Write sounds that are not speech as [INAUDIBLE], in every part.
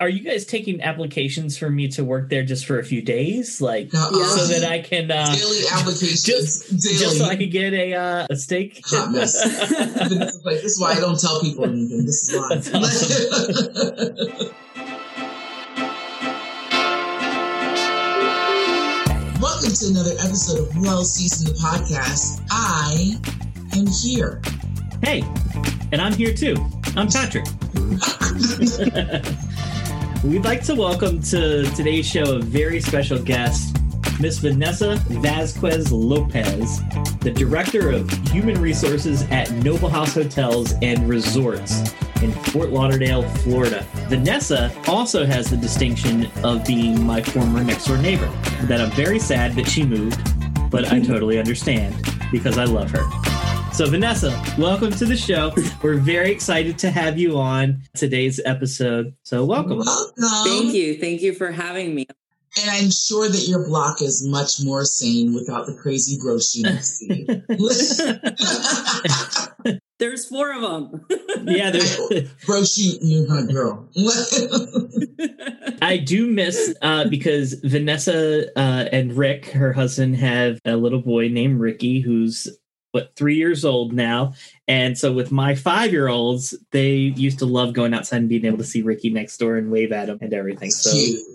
are you guys taking applications for me to work there just for a few days, like uh, so that I can uh, daily [LAUGHS] applications, just daily. just so I could get a uh, a steak? Hot mess. [LAUGHS] Like, this is why I don't tell people anything. This is why. Awesome. [LAUGHS] Welcome to another episode of Well Seasoned the Podcast. I am here. hey, and I'm here too. I'm Patrick. We'd like to welcome to today's show a very special guest, Miss Vanessa Vasquez Lopez, the Director of Human Resources at Noble House Hotels and Resorts in Fort Lauderdale, Florida. Vanessa also has the distinction of being my former next door neighbor. That I'm very sad that she moved, but I totally understand because I love her. So, Vanessa, welcome to the show. We're very excited to have you on today's episode. So, welcome. Welcome. Thank you. Thank you for having me. And I'm sure that your block is much more sane without the crazy gross you next. [LAUGHS] There's four of them. Yeah, there's, [LAUGHS] Bro, shoot you, huh, girl. [LAUGHS] I do miss uh, because Vanessa uh, and Rick, her husband, have a little boy named Ricky who's what three years old now. And so with my five year olds, they used to love going outside and being able to see Ricky next door and wave at him and everything. So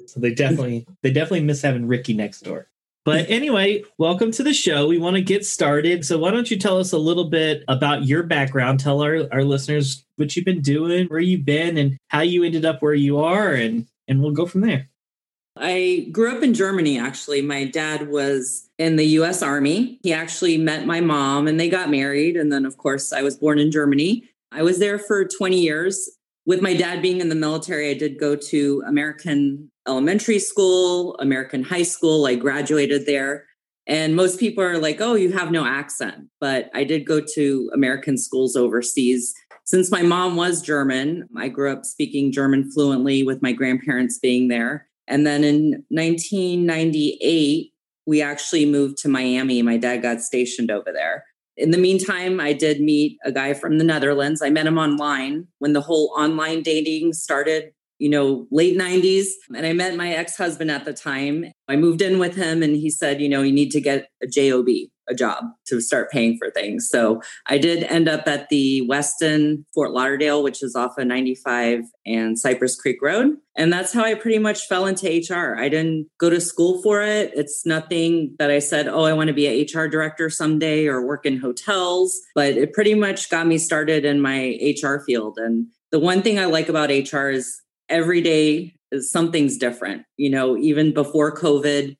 so they definitely they definitely miss having Ricky next door. But [LAUGHS] anyway, welcome to the show. We want to get started. So why don't you tell us a little bit about your background? Tell our, our listeners what you've been doing, where you've been, and how you ended up where you are, and and we'll go from there. I grew up in Germany, actually. My dad was in the US Army. He actually met my mom and they got married. And then, of course, I was born in Germany. I was there for 20 years. With my dad being in the military, I did go to American elementary school, American high school. I graduated there. And most people are like, oh, you have no accent. But I did go to American schools overseas. Since my mom was German, I grew up speaking German fluently with my grandparents being there. And then in 1998, we actually moved to Miami. My dad got stationed over there. In the meantime, I did meet a guy from the Netherlands. I met him online when the whole online dating started, you know, late 90s. And I met my ex husband at the time. I moved in with him and he said, you know, you need to get a JOB, a job to start paying for things. So I did end up at the Westin Fort Lauderdale, which is off of 95 and Cypress Creek Road. And that's how I pretty much fell into HR. I didn't go to school for it. It's nothing that I said, oh, I want to be an HR director someday or work in hotels, but it pretty much got me started in my HR field. And the one thing I like about HR is every day something's different. You know, even before COVID,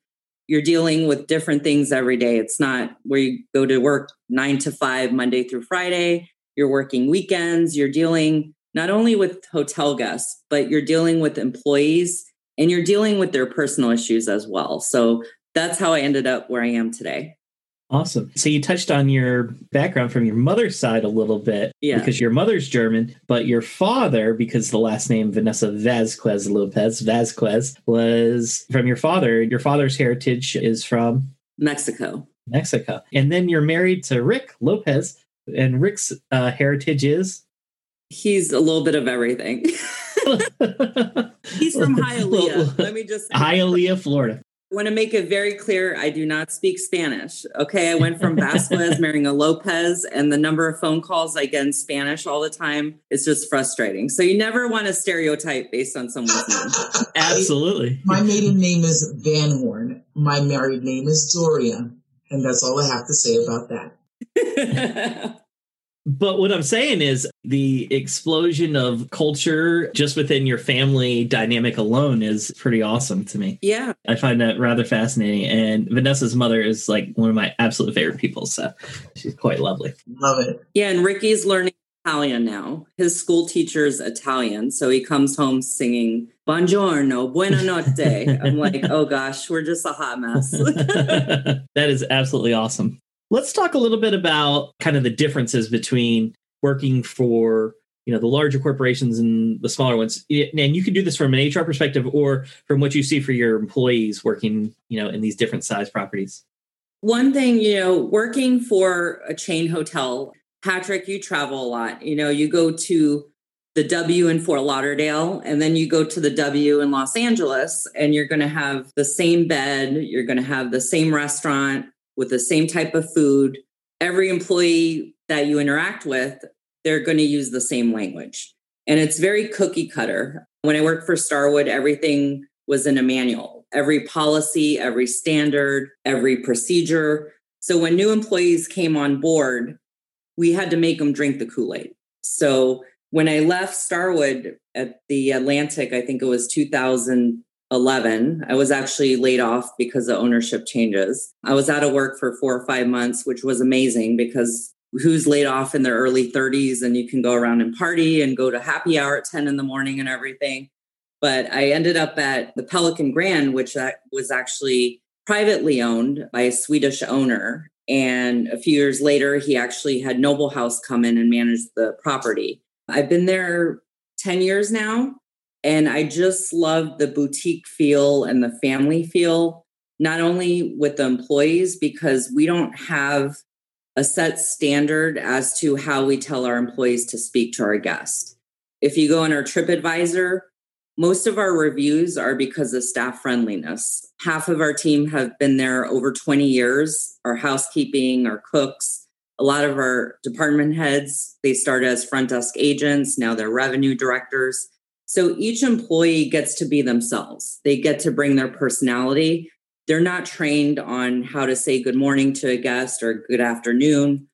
you're dealing with different things every day. It's not where you go to work nine to five, Monday through Friday. You're working weekends. You're dealing not only with hotel guests, but you're dealing with employees and you're dealing with their personal issues as well. So that's how I ended up where I am today. Awesome. So you touched on your background from your mother's side a little bit Yeah. because your mother's German, but your father, because the last name Vanessa Vasquez Lopez Vasquez was from your father. Your father's heritage is from Mexico. Mexico, and then you're married to Rick Lopez, and Rick's uh, heritage is. He's a little bit of everything. [LAUGHS] [LAUGHS] He's from [LAUGHS] Hialeah. Let me just Hialeah, Florida. I want to make it very clear I do not speak Spanish. Okay. I went from Vasquez [LAUGHS] marrying a Lopez, and the number of phone calls I get in Spanish all the time is just frustrating. So you never want to stereotype based on someone's name. Absolutely. My maiden name is Van Horn. My married name is Doria. And that's all I have to say about that. [LAUGHS] But what I'm saying is the explosion of culture just within your family dynamic alone is pretty awesome to me. yeah. I find that rather fascinating. And Vanessa's mother is like one of my absolute favorite people. So she's quite lovely. Love it. Yeah. And Ricky's learning Italian now. His school teacher's Italian. So he comes home singing Buongiorno, Buona Notte. I'm like, [LAUGHS] oh gosh, we're just a hot mess. [LAUGHS] that is absolutely awesome. Let's talk a little bit about kind of the differences between working for you know the larger corporations and the smaller ones and you can do this from an hr perspective or from what you see for your employees working you know in these different size properties One thing, you know, working for a chain hotel, Patrick, you travel a lot. You know, you go to the W in Fort Lauderdale, and then you go to the W in Los Angeles, and you're going to have the same bed, you're going to have the same restaurant with the same type of food. Every employee that you interact with, they're going to use the same language. And it's very cookie cutter. When I worked for Starwood, everything was in a manual. Every policy, every standard, every procedure. So when new employees came on board, we had to make them drink the Kool Aid. So when I left Starwood at the Atlantic, I think it was 2011, I was actually laid off because of ownership changes. I was out of work for four or five months, which was amazing because who's laid off in their early 30s and you can go around and party and go to happy hour at 10 in the morning and everything. But I ended up at the Pelican Grand, which was actually privately owned by a Swedish owner. And a few years later, he actually had Noble House come in and manage the property. I've been there 10 years now, and I just love the boutique feel and the family feel, not only with the employees, because we don't have a set standard as to how we tell our employees to speak to our guests. If you go on our TripAdvisor, most of our reviews are because of staff friendliness. Half of our team have been there over 20 years, our housekeeping, our cooks. A lot of our department heads, they started as front desk agents, now they're revenue directors. So each employee gets to be themselves. They get to bring their personality they're not trained on how to say good morning to a guest or good afternoon.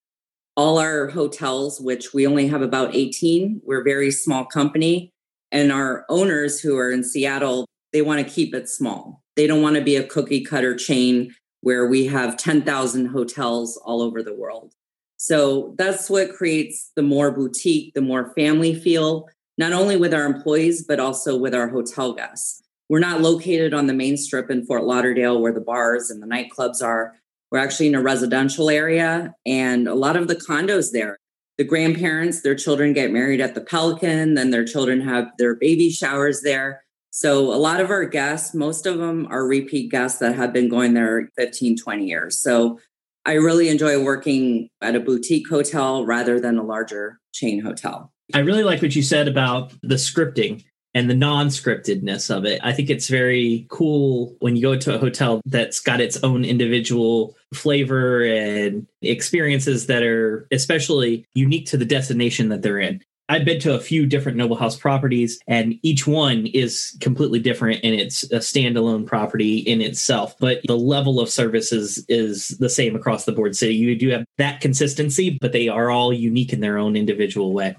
All our hotels, which we only have about 18, we're a very small company. And our owners who are in Seattle, they want to keep it small. They don't want to be a cookie cutter chain where we have 10,000 hotels all over the world. So that's what creates the more boutique, the more family feel, not only with our employees, but also with our hotel guests. We're not located on the main strip in Fort Lauderdale where the bars and the nightclubs are. We're actually in a residential area and a lot of the condos there. The grandparents, their children get married at the Pelican, then their children have their baby showers there. So a lot of our guests, most of them are repeat guests that have been going there 15, 20 years. So I really enjoy working at a boutique hotel rather than a larger chain hotel. I really like what you said about the scripting and the non-scriptedness of it. I think it's very cool when you go to a hotel that's got its own individual flavor and experiences that are especially unique to the destination that they're in. I've been to a few different Noble House properties, and each one is completely different and it's a standalone property in itself. But the level of services is the same across the board. So you do have that consistency, but they are all unique in their own individual way.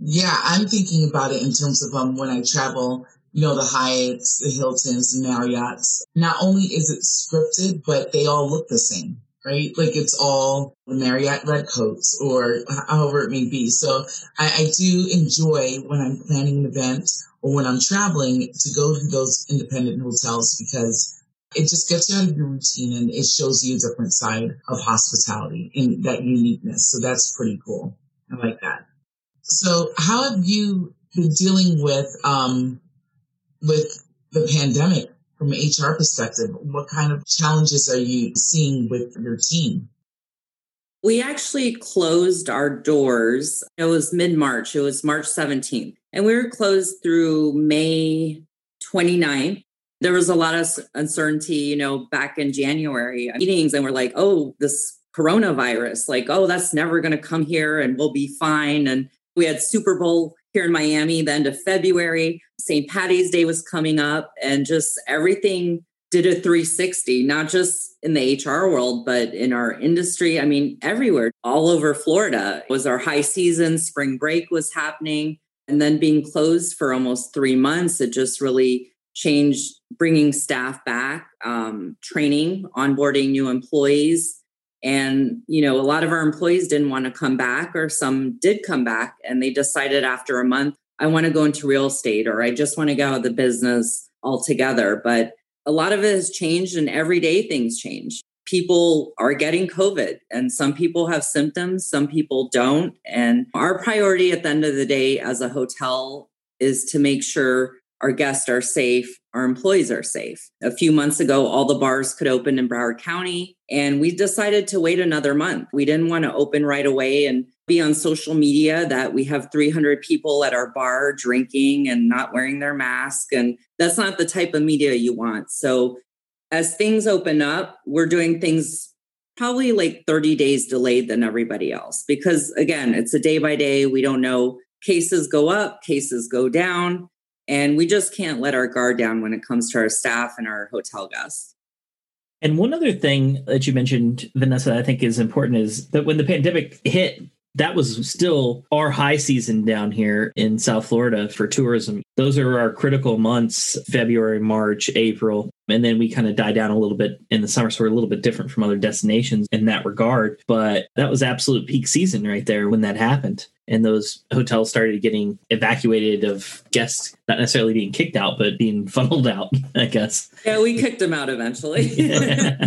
Yeah, I'm thinking about it in terms of um, when I travel, you know, the Hyatts, the Hiltons, the Marriotts. Not only is it scripted, but they all look the same, right? Like it's all the Marriott redcoats or however it may be. So I, I do enjoy when I'm planning an event or when I'm traveling to go to those independent hotels because it just gets you out of your routine and it shows you a different side of hospitality and that uniqueness. So that's pretty cool. I like that. So, how have you been dealing with um, with the pandemic from an HR perspective? What kind of challenges are you seeing with your team? We actually closed our doors. It was mid March. It was March 17th. And we were closed through May 29th. There was a lot of uncertainty, you know, back in January meetings, and we're like, oh, this coronavirus, like, oh, that's never going to come here and we'll be fine. And we had Super Bowl here in Miami, the end of February. St. Patty's Day was coming up, and just everything did a 360, not just in the HR world, but in our industry. I mean, everywhere, all over Florida was our high season. Spring break was happening. And then being closed for almost three months, it just really changed bringing staff back, um, training, onboarding new employees, and, you know, a lot of our employees didn't want to come back, or some did come back and they decided after a month, I want to go into real estate or I just want to go out of the business altogether. But a lot of it has changed and everyday things change. People are getting COVID and some people have symptoms, some people don't. And our priority at the end of the day as a hotel is to make sure our guests are safe our employees are safe. A few months ago, all the bars could open in Broward County, and we decided to wait another month. We didn't want to open right away and be on social media that we have 300 people at our bar drinking and not wearing their mask. And that's not the type of media you want. So, as things open up, we're doing things probably like 30 days delayed than everybody else because, again, it's a day by day. We don't know cases go up, cases go down. And we just can't let our guard down when it comes to our staff and our hotel guests. And one other thing that you mentioned, Vanessa, I think is important is that when the pandemic hit, that was still our high season down here in South Florida for tourism. Those are our critical months February, March, April. And then we kind of die down a little bit in the summer. So we're a little bit different from other destinations in that regard. But that was absolute peak season right there when that happened. And those hotels started getting evacuated of guests, not necessarily being kicked out, but being [LAUGHS] funneled out, I guess. Yeah, we kicked them out eventually.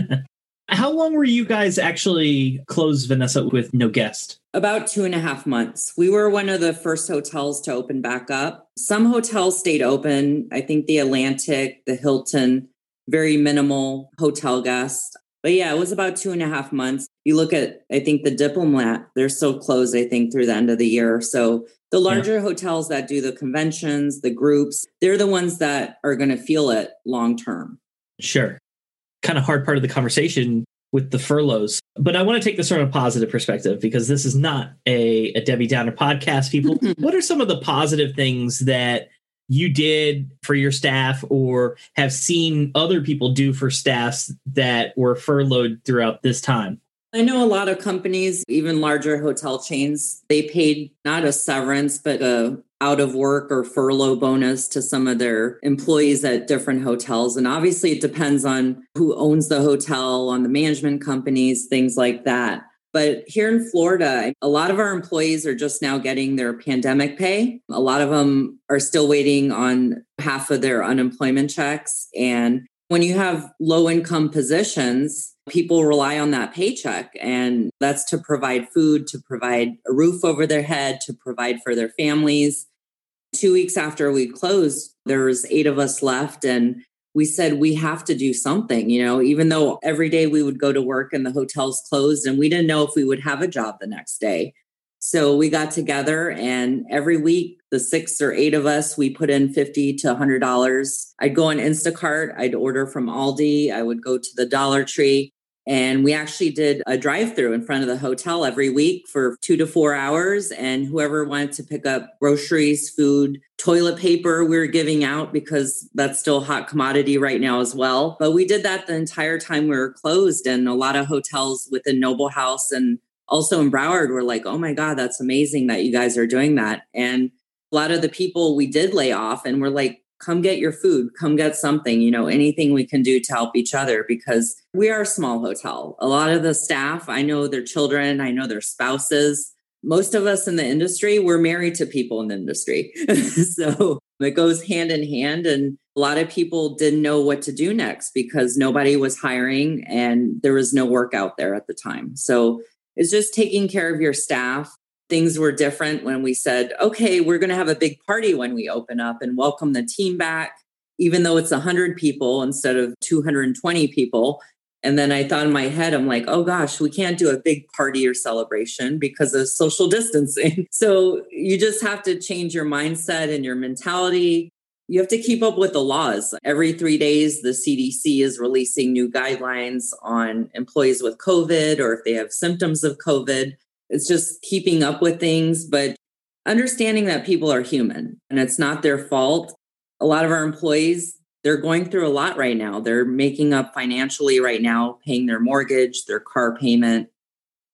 [LAUGHS] How long were you guys actually closed, Vanessa, with no guest? About two and a half months. We were one of the first hotels to open back up. Some hotels stayed open. I think the Atlantic, the Hilton, very minimal hotel guests. But yeah, it was about two and a half months. You look at, I think the Diplomat, they're still closed, I think, through the end of the year. So the larger yeah. hotels that do the conventions, the groups, they're the ones that are going to feel it long term. Sure kind of hard part of the conversation with the furloughs. But I want to take this from a positive perspective because this is not a, a Debbie Downer podcast, people. [LAUGHS] what are some of the positive things that you did for your staff or have seen other people do for staffs that were furloughed throughout this time? I know a lot of companies, even larger hotel chains, they paid not a severance, but a out of work or furlough bonus to some of their employees at different hotels. And obviously, it depends on who owns the hotel, on the management companies, things like that. But here in Florida, a lot of our employees are just now getting their pandemic pay. A lot of them are still waiting on half of their unemployment checks. And when you have low income positions, people rely on that paycheck. And that's to provide food, to provide a roof over their head, to provide for their families. Two weeks after we closed, there was eight of us left. And we said we have to do something, you know, even though every day we would go to work and the hotels closed and we didn't know if we would have a job the next day. So we got together and every week, the six or eight of us, we put in 50 to $100. I'd go on Instacart, I'd order from Aldi, I would go to the Dollar Tree. And we actually did a drive through in front of the hotel every week for two to four hours. And whoever wanted to pick up groceries, food, toilet paper, we were giving out because that's still a hot commodity right now as well. But we did that the entire time we were closed. And a lot of hotels within Noble House and also in Broward were like, oh my God, that's amazing that you guys are doing that. And a lot of the people we did lay off and we're like, come get your food, come get something, you know, anything we can do to help each other because we are a small hotel. A lot of the staff, I know their children, I know their spouses. Most of us in the industry, we're married to people in the industry. [LAUGHS] so it goes hand in hand. And a lot of people didn't know what to do next because nobody was hiring and there was no work out there at the time. So is just taking care of your staff. Things were different when we said, okay, we're going to have a big party when we open up and welcome the team back, even though it's 100 people instead of 220 people. And then I thought in my head, I'm like, oh gosh, we can't do a big party or celebration because of social [LAUGHS] distancing. So you just have to change your mindset and your mentality you have to keep up with the laws. Every three days, the CDC is releasing new guidelines on employees with COVID or if they have symptoms of COVID. It's just keeping up with things, but understanding that people are human and it's not their fault. A lot of our employees, they're going through a lot right now. They're making up financially right now, paying their mortgage, their car payment.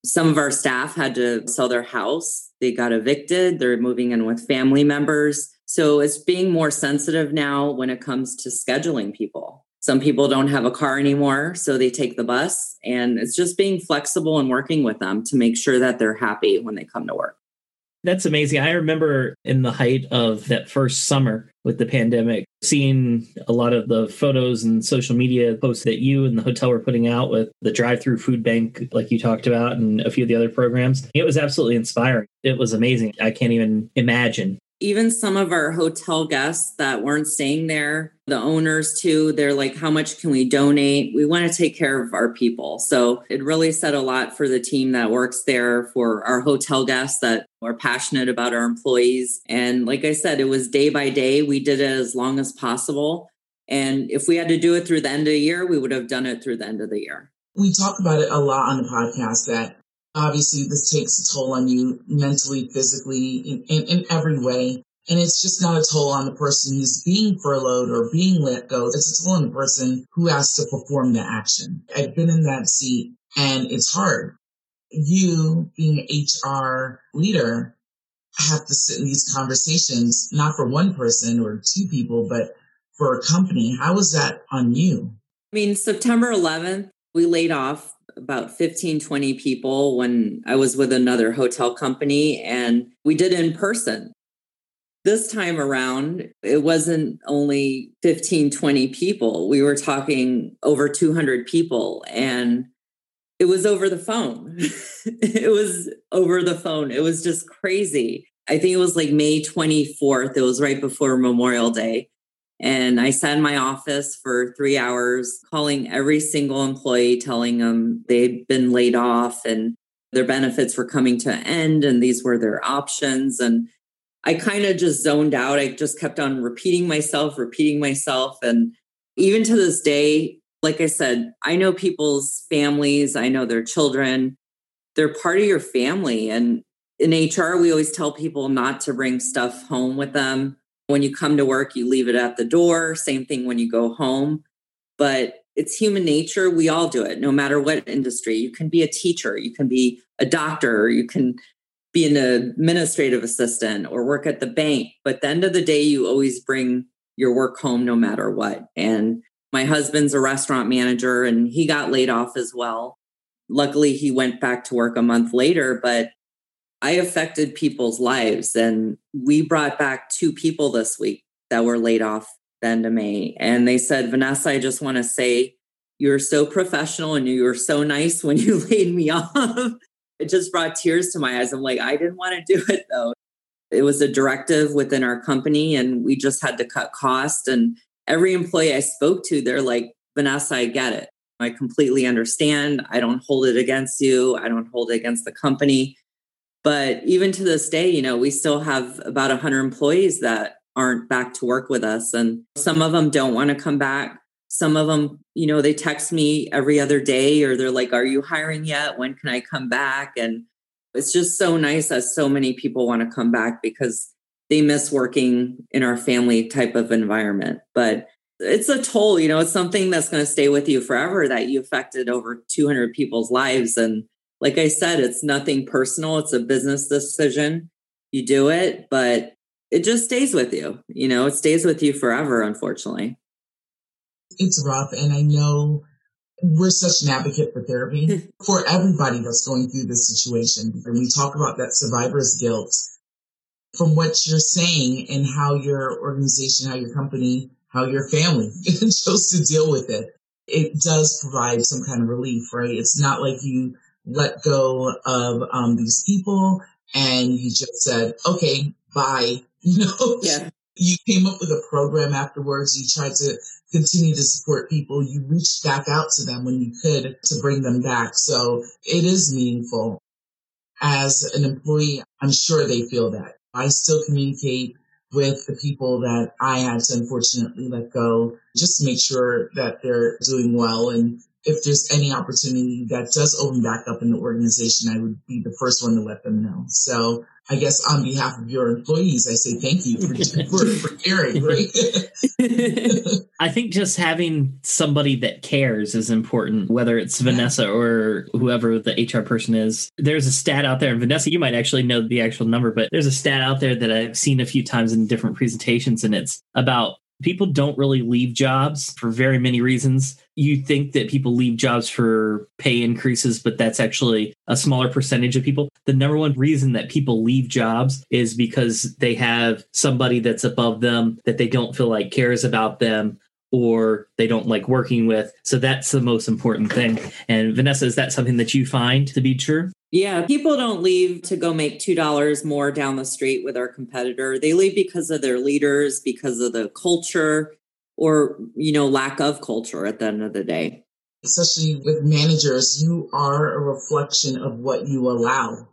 Some of our staff had to sell their house. They got evicted. They're moving in with family members so it's being more sensitive now when it comes to scheduling people. Some people don't have a car anymore, so they take the bus. And it's just being flexible and working with them to make sure that they're happy when they come to work. That's amazing. I remember in the height of that first summer with the pandemic, seeing a lot of the photos and social media posts that you and the hotel were putting out with the drive through food bank, like you talked about, and a few of the other programs. It was absolutely inspiring. It was amazing. I can't even imagine even some of our hotel guests that weren't staying there, the owners too, they're like, how much can we donate? We want to take care of our people. So it really said a lot for the team that works there, for our hotel guests that are passionate about our employees. And like I said, it was day by day. We did it as long as possible. And if we had to do it through the end of the year, we would have done it through the end of the year. We talk about it a lot on the podcast that obviously this takes a toll on you mentally, physically, in, in, in, every way. And it's just not a toll on the person who's being furloughed or being let go. It's a toll on the person who has to perform the action. I've been in that seat and it's hard. You being an HR leader have to sit in these conversations, not for one person or two people, but for a company. How was that on you? I mean, September 11th, we laid off about 15, 20 people when I was with another hotel company and we did in person. This time around, it wasn't only 15, 20 people. We were talking over 200 people and it was over the phone. [LAUGHS] it was over the phone. It was just crazy. I think it was like May 24th. It was right before Memorial Day. And I sat in my office for three hours, calling every single employee, telling them they'd been laid off and their benefits were coming to an end and these were their options. And I kind of just zoned out. I just kept on repeating myself, repeating myself. And even to this day, like I said, I know people's families, I know their children, they're part of your family. And in HR, we always tell people not to bring stuff home with them when you come to work, you leave it at the door. Same thing when you go home. But it's human nature. We all do it, no matter what industry. You can be a teacher, you can be a doctor, you can be an administrative assistant or work at the bank. But at the end of the day, you always bring your work home no matter what. And my husband's a restaurant manager and he got laid off as well. Luckily, he went back to work a month later, but I affected people's lives. And we brought back two people this week that were laid off the end of May. And they said, Vanessa, I just want to say you're so professional and you were so nice when you [LAUGHS] laid me off. it just brought tears to my eyes. I'm like, I didn't want to do it though. It was a directive within our company and we just had to cut cost. And every employee I spoke to, they're like, Vanessa, I get it. I completely understand. I don't hold it against you. I don't hold it against the company. But even to this day, you know, we still have about 100 employees that aren't back to work with us. And some of them don't want to come back. Some of them, you know, they text me every other day or they're like, Are you hiring yet? When can I come back? And it's just so nice that so many people want to come back because they miss working in our family type of environment. But it's a toll, you know, it's something that's going to stay with you forever that you affected over 200 people's lives. And like I said, it's nothing personal. It's a business decision. You do it, but it just stays with you. You know, it stays with you forever, unfortunately. It's rough. And I know we're such an advocate for therapy [LAUGHS] for everybody that's going through this situation. When we talk about that survivor's guilt, from what you're saying and how your organization, how your company, how your family [LAUGHS] chose to deal with it, it does provide some kind of relief, right? It's not like you let go of um, these people and you just said, okay, bye. [LAUGHS] You know, yeah. you came up with a program afterwards. You tried to continue to support people. You reached back out to them when you could to bring them back. So it is meaningful. As an employee, I'm sure they feel that. I still communicate with the people that I had to unfortunately let go just to make sure that they're doing well and if there's any opportunity that does open back up in the organization, I would be the first one to let them know. So I guess on behalf of your employees, I say thank you for, [LAUGHS] for, for caring, right? [LAUGHS] I think just having somebody that cares is important, whether it's Vanessa or whoever the HR person is. There's a stat out there, and Vanessa, you might actually know the actual number, but there's a stat out there that I've seen a few times in different presentations, and it's about people don't really leave jobs for very many reasons. You think that people leave jobs for pay increases, but that's actually a smaller percentage of people. The number one reason that people leave jobs is because they have somebody that's above them that they don't feel like cares about them or they don't like working with. So that's the most important thing. And Vanessa, is that something that you find to be true? Yeah, people don't leave to go make $2 more down the street with our competitor. They leave because of their leaders, because of the culture or, you know, lack of culture at the end of the day. Especially with managers, you are a reflection of what you allow.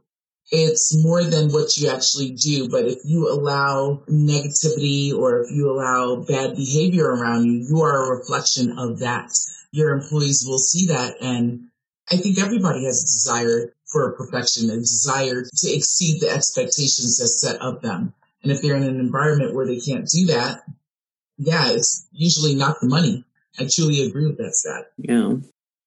It's more than what you actually do, but if you allow negativity or if you allow bad behavior around you, you are a reflection of that. Your employees will see that and I think everybody has a desire for perfection, a desire to exceed the expectations that's set of them. And if they're in an environment where they can't do that, yeah, it's usually not the money. I truly agree with that stat. Yeah.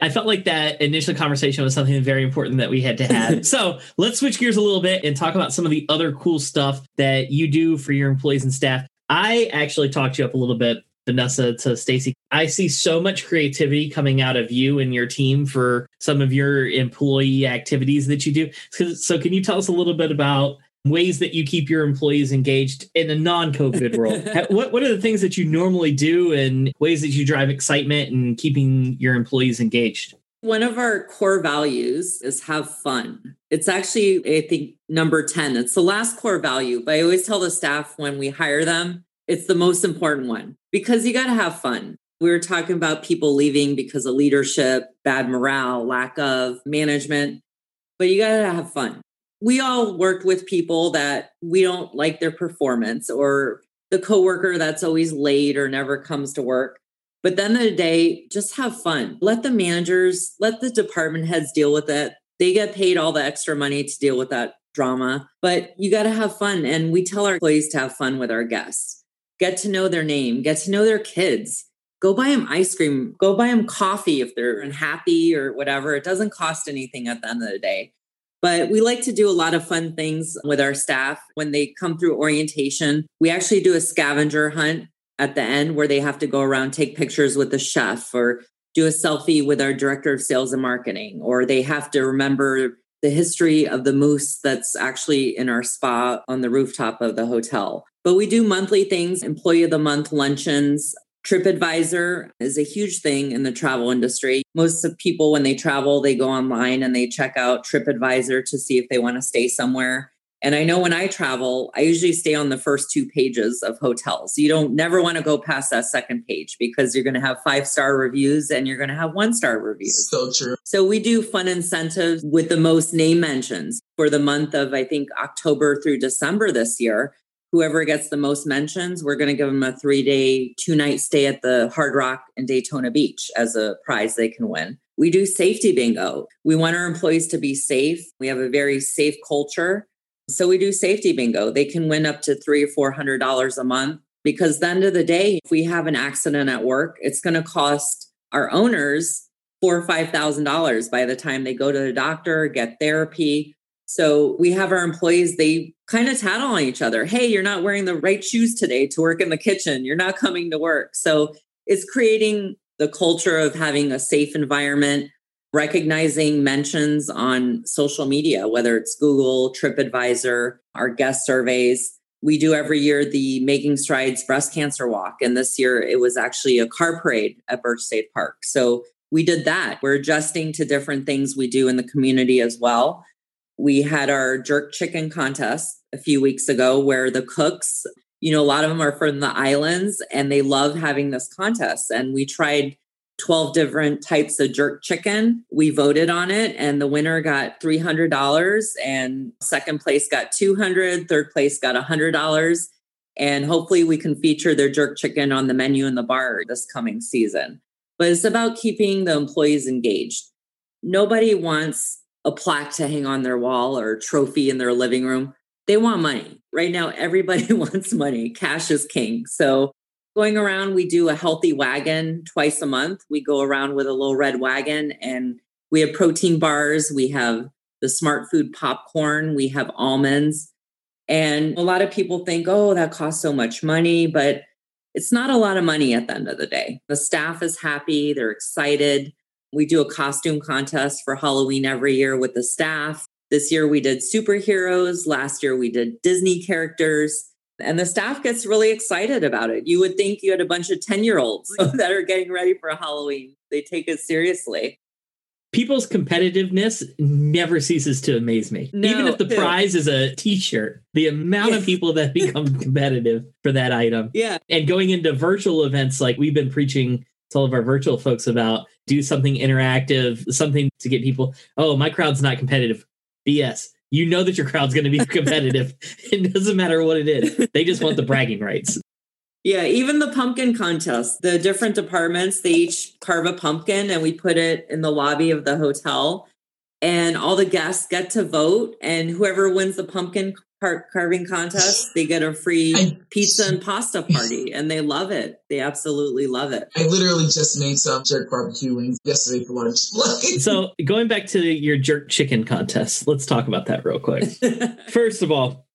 I felt like that initial conversation was something very important that we had to have. [LAUGHS] so let's switch gears a little bit and talk about some of the other cool stuff that you do for your employees and staff. I actually talked you up a little bit Vanessa to Stacy. I see so much creativity coming out of you and your team for some of your employee activities that you do. So, can you tell us a little bit about ways that you keep your employees engaged in a non-COVID world? [LAUGHS] what What are the things that you normally do, and ways that you drive excitement and keeping your employees engaged? One of our core values is have fun. It's actually, I think, number 10. It's the last core value, but I always tell the staff when we hire them, it's the most important one because you got to have fun. We were talking about people leaving because of leadership, bad morale, lack of management, but you got to have fun. We all worked with people that we don't like their performance or the coworker that's always late or never comes to work. But then the day, just have fun. Let the managers, let the department heads deal with it. They get paid all the extra money to deal with that drama, but you got to have fun. And we tell our employees to have fun with our guests get to know their name, get to know their kids. Go buy them ice cream, go buy them coffee if they're unhappy or whatever. It doesn't cost anything at the end of the day. But we like to do a lot of fun things with our staff when they come through orientation. We actually do a scavenger hunt at the end where they have to go around, take pictures with the chef or do a selfie with our director of sales and marketing, or they have to remember the history of the moose that's actually in our spa on the rooftop of the hotel. But we do monthly things, employee of the month luncheons. TripAdvisor is a huge thing in the travel industry. Most of people, when they travel, they go online and they check out TripAdvisor to see if they want to stay somewhere. And I know when I travel, I usually stay on the first two pages of hotels. You don't never want to go past that second page because you're going to have five star reviews and you're going to have one star reviews. So true. So we do fun incentives with the most name mentions for the month of, I think, October through December this year whoever gets the most mentions, we're going to give them a three day, two night stay at the Hard Rock in Daytona Beach as a prize they can win. We do safety bingo. We want our employees to be safe. We have a very safe culture. So we do safety bingo. They can win up to three or four hundred dollars a month because the end of the day, if we have an accident at work, it's going to cost our owners four or five thousand dollars by the time they go to the doctor, get therapy. So we have our employees, they kind of tattle on each other. Hey, you're not wearing the right shoes today to work in the kitchen. You're not coming to work. So it's creating the culture of having a safe environment, recognizing mentions on social media, whether it's Google, TripAdvisor, our guest surveys. We do every year the Making Strides Breast Cancer Walk. And this year it was actually a car parade at Birch State Park. So we did that. We're adjusting to different things we do in the community as well we had our jerk chicken contest a few weeks ago where the cooks, you know, a lot of them are from the islands and they love having this contest. And we tried 12 different types of jerk chicken. We voted on it and the winner got $300 and second place got 200, third place got $100 and hopefully we can feature their jerk chicken on the menu in the bar this coming season. But it's about keeping the employees engaged. Nobody wants a plaque to hang on their wall or a trophy in their living room. They want money. Right now, everybody [LAUGHS] wants money. Cash is king. So, going around, we do a healthy wagon twice a month. We go around with a little red wagon and we have protein bars. We have the smart food popcorn. We have almonds. And a lot of people think, oh, that costs so much money, but it's not a lot of money at the end of the day. The staff is happy, they're excited. We do a costume contest for Halloween every year with the staff. This year we did superheroes. Last year we did Disney characters. And the staff gets really excited about it. You would think you had a bunch of 10 year olds [LAUGHS] that are getting ready for Halloween. They take it seriously. people's competitiveness never ceases to amaze me. No, Even if the prize is a t-shirt, the amount of people that [LAUGHS] become [LAUGHS] competitive for that item. Yeah. And going into virtual events like we've been preaching to all of our virtual folks about do something interactive, something to get people, oh, my crowd's not competitive. BS. You know that your crowd's going to be [LAUGHS] competitive. it doesn't matter what it is. They just want the [LAUGHS] bragging rights. Yeah, even the pumpkin contest, the different departments, they each carve a pumpkin and we put it in the lobby of the hotel. And all the guests get to vote. And whoever wins the pumpkin carving contest, they get a free I- pizza and pasta party. And they love it. They absolutely love it. I literally just made some jerk barbecue wings yesterday for lunch. [LAUGHS] So going back to your jerk chicken contest, let's talk about that real quick. [LAUGHS] First of all,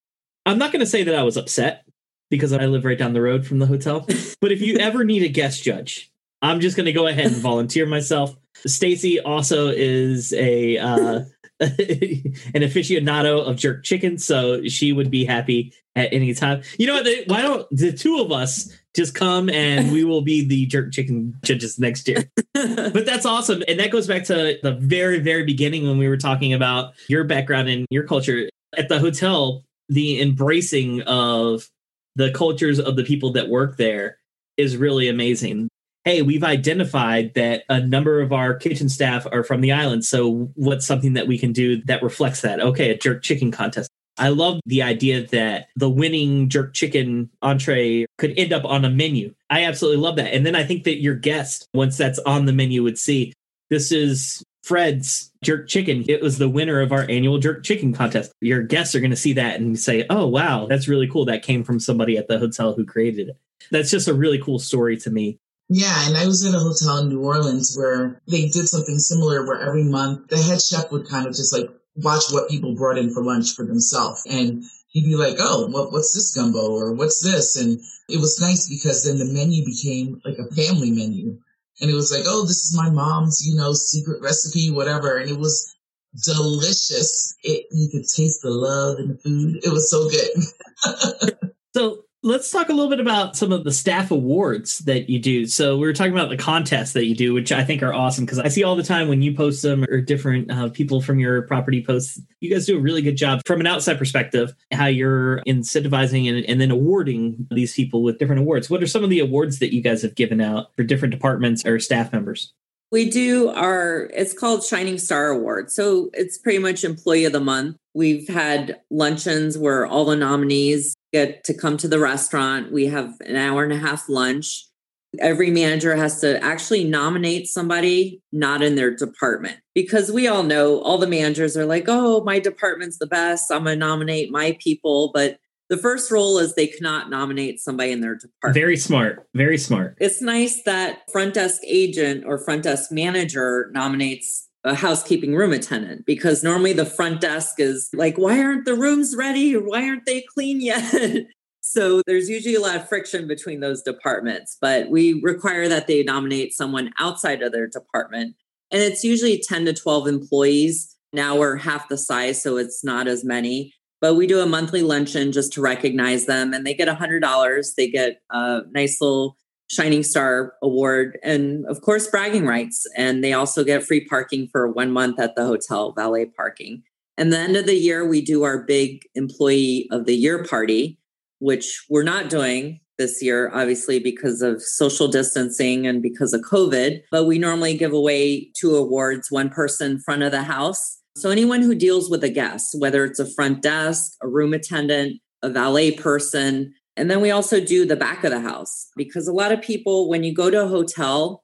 I'm not going to say that I was upset because I live right down the road from the hotel. But if you [LAUGHS] ever need a guest judge, I'm just going to go ahead and volunteer myself. Stacy also is a uh, an aficionado of jerk chicken, so she would be happy at any time. You know what? they- Why don't the two of us just come and we will be the jerk chicken judges next year? [LAUGHS] but that's awesome. And that goes back to the very, very beginning when we were talking about your background and your culture at the hotel, the embracing of the cultures of the people that work there is really amazing. Hey, we've identified that a number of our kitchen staff are from the island. So, what's something that we can do that reflects that? Okay, a jerk chicken contest. I love the idea that the winning jerk chicken entree could end up on a menu. I absolutely love that. And then I think that your guest, once that's on the menu, would see this is Fred's jerk chicken. It was the winner of our annual jerk chicken contest. Your guests are going to see that and say, oh, wow, that's really cool. That came from somebody at the hotel who created it. That's just a really cool story to me. Yeah, and I was at a hotel in New Orleans where they did something similar where every month the head chef would kind of just like watch what people brought in for lunch for themselves. And he'd be like, oh, what, what's this gumbo or what's this? And it was nice because then the menu became like a family menu. And it was like, oh, this is my mom's, you know, secret recipe, whatever. And it was delicious. It, you could taste the love in the food. It was so good. [LAUGHS] So let's talk a little bit about some of the staff awards that you do. So we were talking about the contests that you do, which I think are awesome because I see all the time when you post them or different uh, people from your property posts. You guys do a really good job from an outside perspective, how you're incentivizing and, and then awarding these people with different awards. What are some of the awards that you guys have given out for different departments or staff members? We do our, it's called Shining Star Award. So it's pretty much Employee of the Month. We've had luncheons where all the nominees get to come to the restaurant. We have an hour and a half lunch. Every manager has to actually nominate somebody not in their department because we all know all the managers are like, oh, my department's the best. I'm going to nominate my people. But the first rule is they cannot nominate somebody in their department Very smart. Very smart. it's nice that front desk agent or front desk manager nominates a housekeeping room attendant because normally the front desk is like, why aren't the rooms ready? Or why aren't they clean yet? [LAUGHS] so there's usually a lot of friction between those departments, but we require that they nominate someone outside of their department. And it's usually 10 to 12 employees. Now we're half the size, so it's not as many but we do a monthly luncheon just to recognize them and they get $100 they get a nice little shining star award and of course bragging rights. And they also get free parking for one month at the hotel valet parking. And the end of the year we do our big employee of the year party which we're not doing this year obviously because of social distancing and because of covid. But we normally give away two awards one person front of the house. So, anyone who deals with a guest, whether it's a front desk, a room attendant, a valet person, and then we also do the back of the house because a lot of people, when you go to a hotel,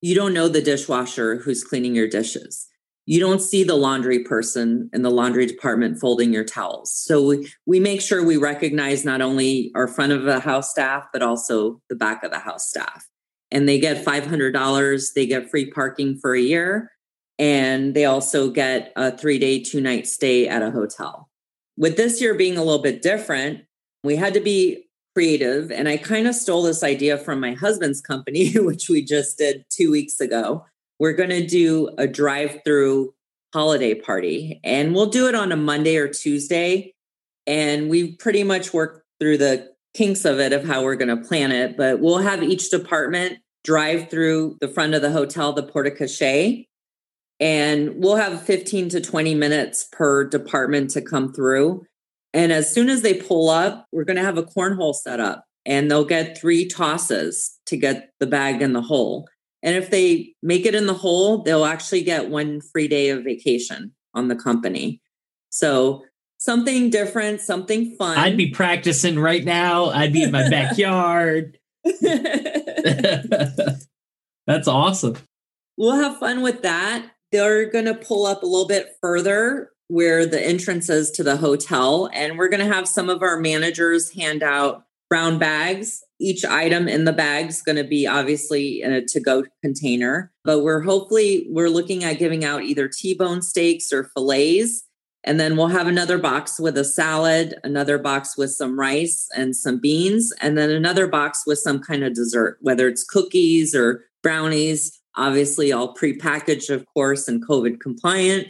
you don't know the dishwasher who's cleaning your dishes. You don't see the laundry person in the laundry department folding your towels. So, we, we make sure we recognize not only our front of the house staff, but also the back of the house staff. And they get $500, they get free parking for a year and they also get a three day, two night stay at a hotel. With this year being a little bit different, we had to be creative. And I kind of stole this idea from my husband's company, [LAUGHS] which we just did two weeks ago. We're going to do a drive through holiday party, and we'll do it on a Monday or Tuesday. And we pretty much worked through the kinks of it of how we're going to plan it. But we'll have each department drive through the front of the hotel, the porte cochere and we'll have 15 to 20 minutes per department to come through. And as soon as they pull up, we're going to have a cornhole set up and they'll get three tosses to get the bag in the hole. And if they make it in the hole, they'll actually get one free day of vacation on the company. So something different, something fun. I'd be practicing right now. I'd be in my [LAUGHS] backyard. [LAUGHS] [LAUGHS] That's awesome. We'll have fun with that. They're going to pull up a little bit further where the entrance is to the hotel. And we're going to have some of our managers hand out brown bags. Each item in the bag is going to be obviously in a to-go container, but we're hopefully we're looking at giving out either T-bone steaks or fillets. And then we'll have another box with a salad, another box with some rice and some beans, and then another box with some kind of dessert, whether it's cookies or brownies, obviously all prepackaged, of course, and COVID compliant.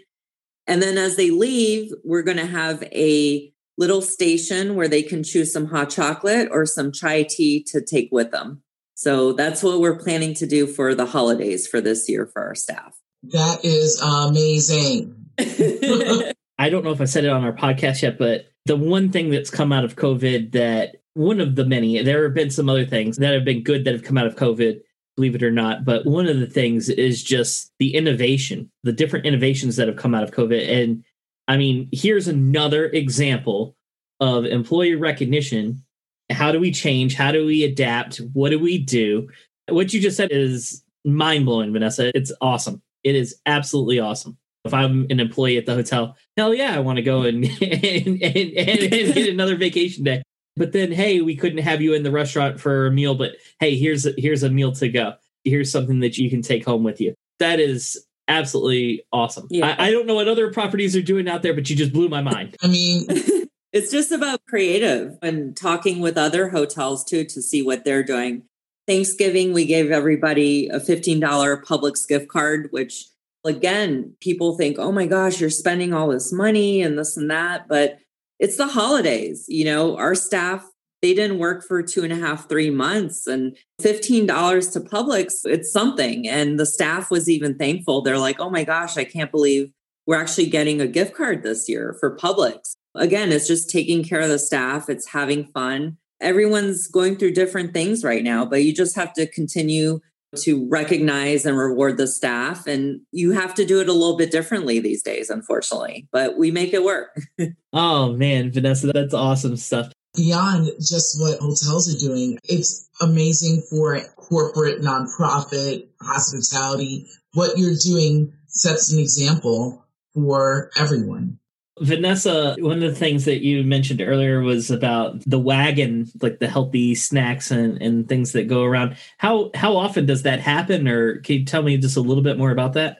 And then as they leave, we're going to have a little station where they can choose some hot chocolate or some chai tea to take with them. So that's what we're planning to do for the holidays for this year for our staff. That is amazing. [LAUGHS] I don't know if I said it on our podcast yet, but the one thing that's come out of COVID that one of the many, there have been some other things that have been good that have come out of COVID, believe it or not. But one of the things is just the innovation, the different innovations that have come out of COVID. And I mean, here's another example of employee recognition. How do we change? How do we adapt? What do we do? What you just said is mind blowing, Vanessa. It's awesome. It is absolutely awesome. If I'm an employee at the hotel, hell yeah, I want to go and, [LAUGHS] and, and, and, and get another vacation day. But then, hey, we couldn't have you in the restaurant for a meal, but hey, here's a, here's a meal to go. Here's something that you can take home with you. That is absolutely awesome. Yeah. I, I don't know what other properties are doing out there, but you just blew my mind. I mean, [LAUGHS] it's just about creative and talking with other hotels too to see what they're doing. Thanksgiving, we gave everybody a $15 Publix gift card, which again, people think, oh my gosh, you're spending all this money and this and that. But it's the holidays. You know, our staff they didn't work for two and a half, three months and $15 to Publix, it's something. And the staff was even thankful. They're like, oh my gosh, I can't believe we're actually getting a gift card this year for Publix. Again, it's just taking care of the staff, it's having fun. Everyone's going through different things right now, but you just have to continue to recognize and reward the staff. And you have to do it a little bit differently these days, unfortunately, but we make it work. [LAUGHS] oh, man, Vanessa, that's awesome stuff beyond just what hotels are doing. It's amazing for corporate, nonprofit, hospitality. What you're doing sets an example for everyone. Vanessa, one of the things that you mentioned earlier was about the wagon, like the healthy snacks and, and things that go around. How how often does that happen? Or can you tell me just a little bit more about that?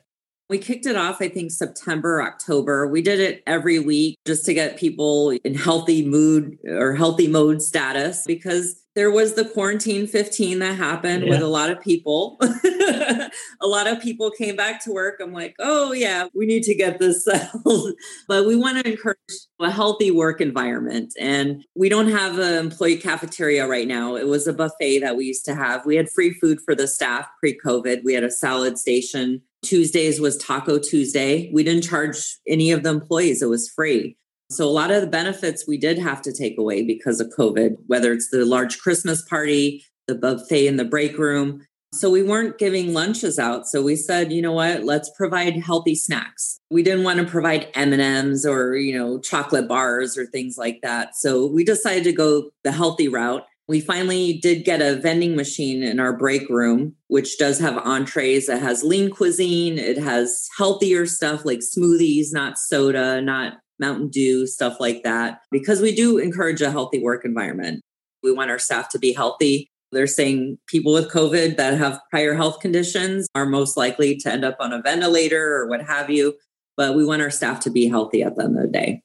We kicked it off, I think, September, October. We did it every week just to get people in healthy mood or healthy mode status because there was the quarantine 15 that happened yeah. with a lot of people. [LAUGHS] a lot of people came back to work. I'm like, oh, yeah, we need to get this settled. [LAUGHS] but we want to encourage a healthy work environment. And we don't have an employee cafeteria right now. It was a buffet that we used to have. We had free food for the staff pre COVID. We had a salad station Tuesdays was Taco Tuesday. We didn't charge any of the employees, it was free. So, a lot of the benefits we did have to take away because of COVID, whether it's the large Christmas party, the buffet in the break room. So, we weren't giving lunches out. So, we said, you know what, let's provide healthy snacks. We didn't want to provide M&Ms or, you know, chocolate bars or things like that. So, we decided to go the healthy route we finally did get a vending machine in our break room, which does have entrees. It has lean cuisine. It has healthier stuff like smoothies, not soda, not Mountain Dew, stuff like that, because we do encourage a healthy work environment. We want our staff to be healthy. They're saying people with COVID that have prior health conditions are most likely to end up on a ventilator or what have you. But we want our staff to be healthy at the end of the day.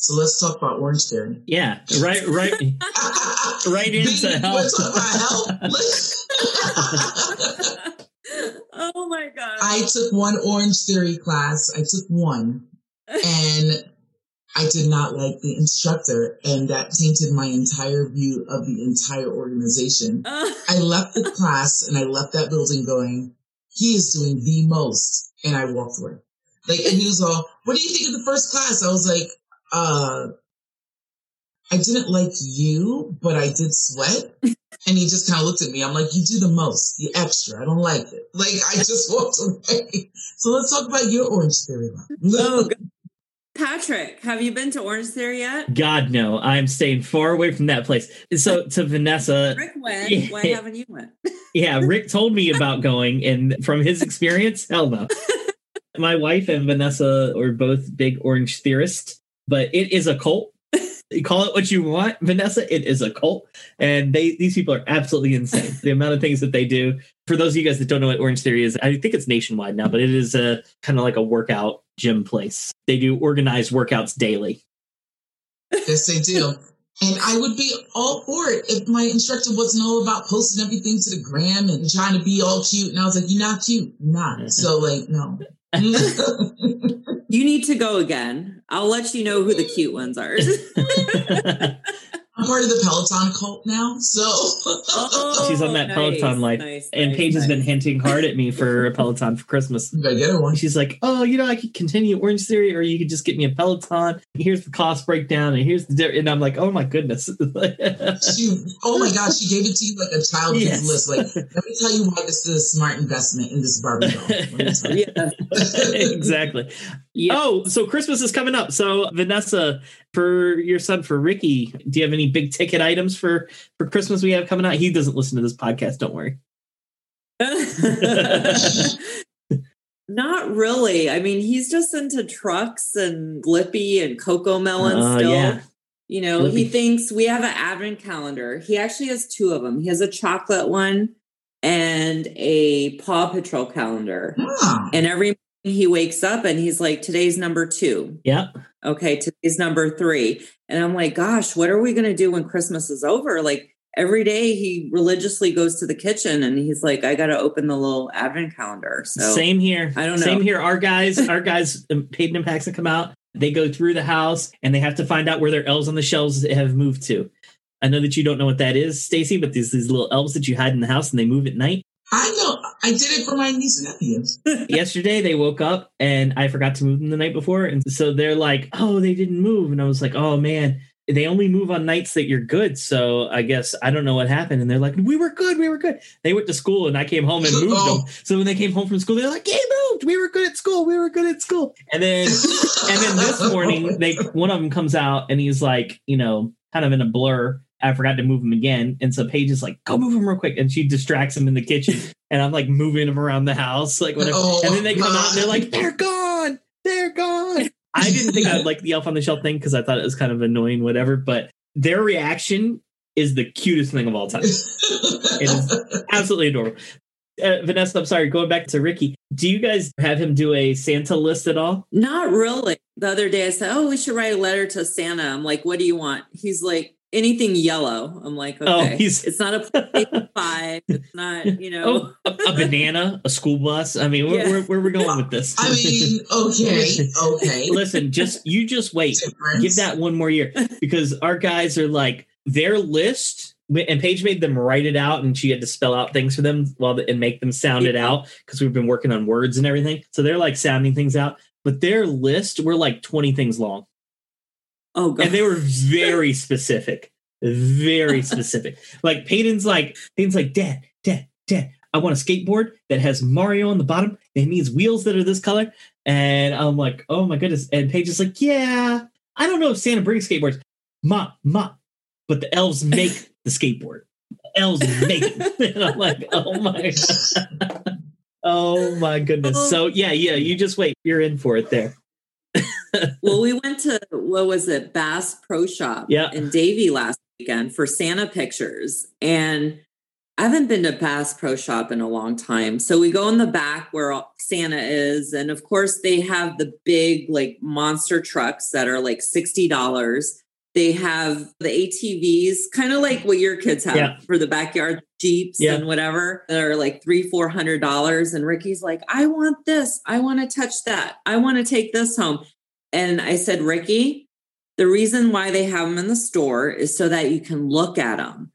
So let's talk about Orange Theory. Yeah, right, right, right [LAUGHS] into health. Let's talk about health. [LAUGHS] oh my god! I took one Orange Theory class. I took one, and I did not like the instructor, and that tainted my entire view of the entire organization. [LAUGHS] I left the class and I left that building going, he is doing the most and I walked away. Like, and he was all, what do you think of the first class? I was like, uh, I didn't like you, but I did sweat. [LAUGHS] And he just kind of looked at me. I'm like, you do the most, you extra. I don't like it. Like, I just [LAUGHS] walked away. So let's talk about your Orange Theory. Oh, Patrick, have you been to Orange Theory yet? God, no. I'm staying far away from that place. So, to Vanessa. Rick went. [LAUGHS] Yeah. Why haven't you went? yeah, Rick told me about going, and from his experience, hell no. [LAUGHS] My wife and Vanessa are both big Orange theorists, but it is a cult you call it what you want, Vanessa. It is a cult, and they these people are absolutely insane. the amount of things that they do. For those of you guys that don't know what Orange Theory is, I think it's nationwide now, but it is a kind of like a workout gym place. They do organized workouts daily. Yes, they do. And I would be all for it if my instructor wasn't all about posting everything to the gram and trying to be all cute. And I was like, "You're not cute, not." Mm-hmm. So like, no. [LAUGHS] you need to go again. I'll let you know who the cute ones are. [LAUGHS] I'm part of the Peloton cult now, so oh, she's on that nice, Peloton life. Nice, and Paige nice. has been hinting hard at me [LAUGHS] for a Peloton for Christmas. I get her one. She's like, "Oh, you know, I could continue Orange Theory, or you could just get me a Peloton. Here's the cost breakdown, and here's the." And I'm like, "Oh my goodness!" [LAUGHS] she, oh my god, she gave it to you like a child yes. list. Like, let me tell you why this is a smart investment in this Barbie doll. yeah, [LAUGHS] exactly. Yeah. Oh, so Christmas is coming up. So Vanessa, for your son, for Ricky, do you have any big ticket items for for Christmas we have coming out? He doesn't listen to this podcast. Don't worry. [LAUGHS] Not really. I mean, he's just into trucks and Blippi and CoComelon uh, still. Yeah. You know, Blippi. he thinks we have an advent calendar. He actually has two of them. He has a chocolate one and a Paw Patrol calendar. Oh. And every he wakes up and he's like, today's number two. Yeah. Okay, today's number three. And I'm like, gosh, what are we going to do when Christmas is over? Like every day he religiously goes to the kitchen and he's like, I got to open the little advent calendar. So same here. I don't know. Same here. Our guys, our guys, um, Peyton and Paxton come out. They go through the house and they have to find out where their elves on the shelves have moved to. I know that you don't know what that is, Stacey, but these these little elves that you hide in the house and they move at night. I know. I did it for my niece and nephews. [LAUGHS] Yesterday they woke up and I forgot to move them the night before. And so they're like, oh, they didn't move. And I was like, oh man, they only move on nights that you're good. So I guess I don't know what happened. And they're like, we were good. We were good. They went to school and I came home and moved oh. them. [LAUGHS] So when they came home from school, they're like, "He moved. We were good at school. We were good at school. And then, and then this [LAUGHS] morning, they, one of them comes out and he's like, you know, kind of in a blur I forgot to move him again. And so Paige is like, go move him real quick. And she distracts him in the kitchen. [LAUGHS] And I'm like moving him around the house, like whatever. Oh, and then they come out and they're like, they're gone. They're gone. [LAUGHS] I didn't think I'd like the elf on the shelf thing because I thought it was kind of annoying, whatever. But their reaction is the cutest thing of all time. [LAUGHS] it is absolutely adorable. Uh, Vanessa, I'm sorry, going back to Ricky, do you guys have him do a Santa list at all? Not really. The other day I said, Oh, we should write a letter to Santa. I'm like, What do you want? He's like, anything yellow. I'm like, oh, okay, oh, he's... it's not a five. It's not, [LAUGHS] you oh, know, oh, a, a, banana, a school bus. I mean, yeah. where, where, are we going with this? I mean, okay, okay. [LAUGHS] Listen, just you just wait. Difference. Give that one more year because our guys are like their list. And Paige made them write it out, and she had to spell out things for them while the, and make them sound yeah. it out because we've been working on words and everything. So they're like sounding things out, but their list were like twenty things long. Oh, God. And they were [LAUGHS] very specific, very specific. like Peyton's like, Peyton's like, Dad, Dad, Dad, I want a skateboard that has Mario on the bottom. It needs wheels that are this color. And I'm like, oh my goodness. And Paige is like, yeah, I don't know if Santa brings skateboards. Ma, ma, but the elves make [LAUGHS] the skateboard. The elves make it. [LAUGHS] and I'm like, oh my God. Oh my goodness. Oh. So yeah, yeah, you just wait. You're in for it there well, [LAUGHS] we went to what was it, Bass Pro Shop yeah. in Davie last weekend for Santa pictures. And I haven't been to Bass Pro Shop in a long time. So we go in the back where Santa is. And of course, they have the big, like, monster trucks that are like $60. They have the ATVs, kind of like what your kids have yeah. for the backyard Jeeps yeah. and whatever that are like three, four hundred dollars. And Ricky's like, I want this. I want to touch that. I want to take this home. And I said, Ricky, the reason why they have them in the store is so that you can look at them.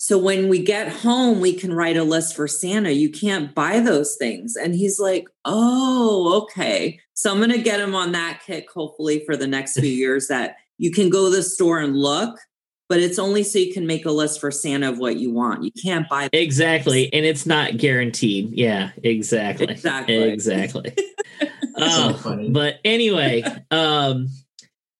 So when we get home, we can write a list for Santa. You can't buy those things. And he's like, Oh, okay. So I'm going to get him on that kick, hopefully, for the next few [LAUGHS] years that you can go to the store and look, but it's only so you can make a list for Santa of what you want. You can't buy exactly, and it's not guaranteed. Yeah, exactly, exactly, exactly. [LAUGHS] oh, but anyway, [LAUGHS] um,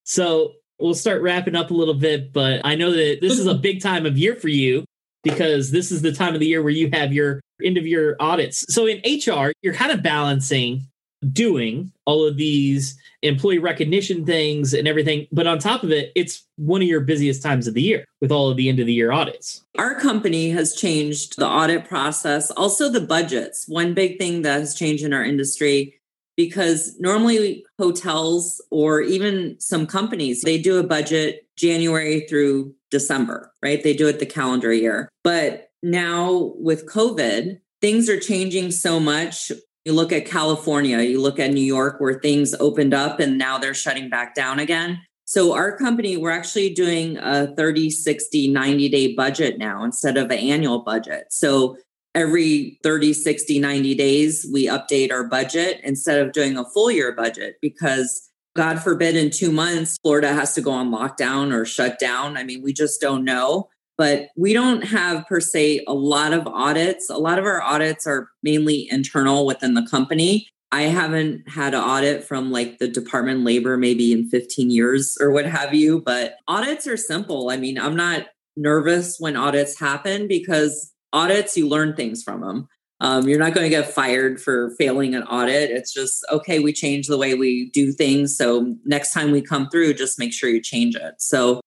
so we'll start wrapping up a little bit. But I know that this is a [LAUGHS] big time of year for you because this is the time of the year where you have your end of year audits. So in HR, you're kind of balancing doing all of these employee recognition things and everything. But on top of it, it's one of your busiest times of the year with all of the end of the year audits. Our company has changed the audit process, also the budgets. One big thing that has changed in our industry because normally hotels or even some companies they do a budget January through December, right? They do it the calendar year. But now with COVID, things are changing so much. You look at California, you look at New York, where things opened up and now they're shutting back down again. So, our company, we're actually doing a 30, 60, 90 day budget now instead of an annual budget. So, every 30, 60, 90 days, we update our budget instead of doing a full year budget because God forbid in two months, Florida has to go on lockdown or shut down. I mean, we just don't know. But we don't have per se a lot of audits. A lot of our audits are mainly internal within the company. I haven't had an audit from like the Department of Labor maybe in 15 years or what have you, but audits are simple. I mean, I'm not nervous when audits happen because audits, you learn things from them. Um, you're not going to get fired for failing an audit. It's just, okay, we change the way we do things. So next time we come through, just make sure you change it. So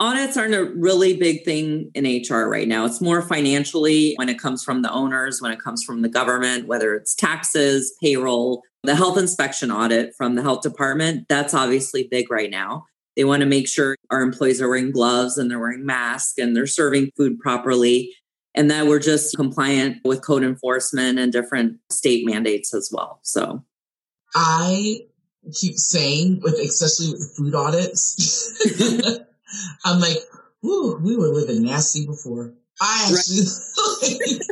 audits aren't a really big thing in HR right now. It's more financially when it comes from the owners, when it comes from the government, whether it's taxes, payroll, the health inspection audit from the health department. That's obviously big right now. They want to make sure our employees are wearing gloves and they're wearing masks and they're serving food properly and that we're just compliant with code enforcement and different state mandates as well. So I keep saying with especially with food audits, [LAUGHS] I'm like, ooh, we were living nasty before. I actually right. [LAUGHS]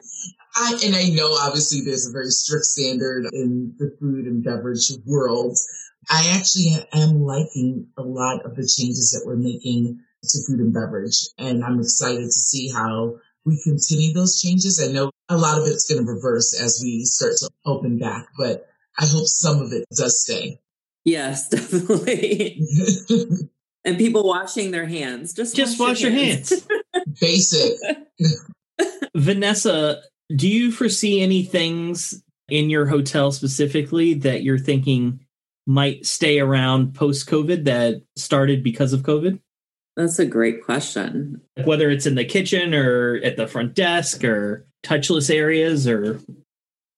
I and I know obviously there's a very strict standard in the food and beverage world. I actually am liking a lot of the changes that we're making to food and beverage. And I'm excited to see how we continue those changes. I know a lot of it's going to reverse as we start to open back, but I hope some of it does stay. Yes, [LAUGHS] definitely. [LAUGHS] and people washing their hands. Just just wash, wash your, hands. hands. [LAUGHS] Basic. Vanessa, do you foresee any things in your hotel specifically that you're thinking might stay around post COVID that started because of COVID? That's a great question. Whether it's in the kitchen or at the front desk or touchless areas or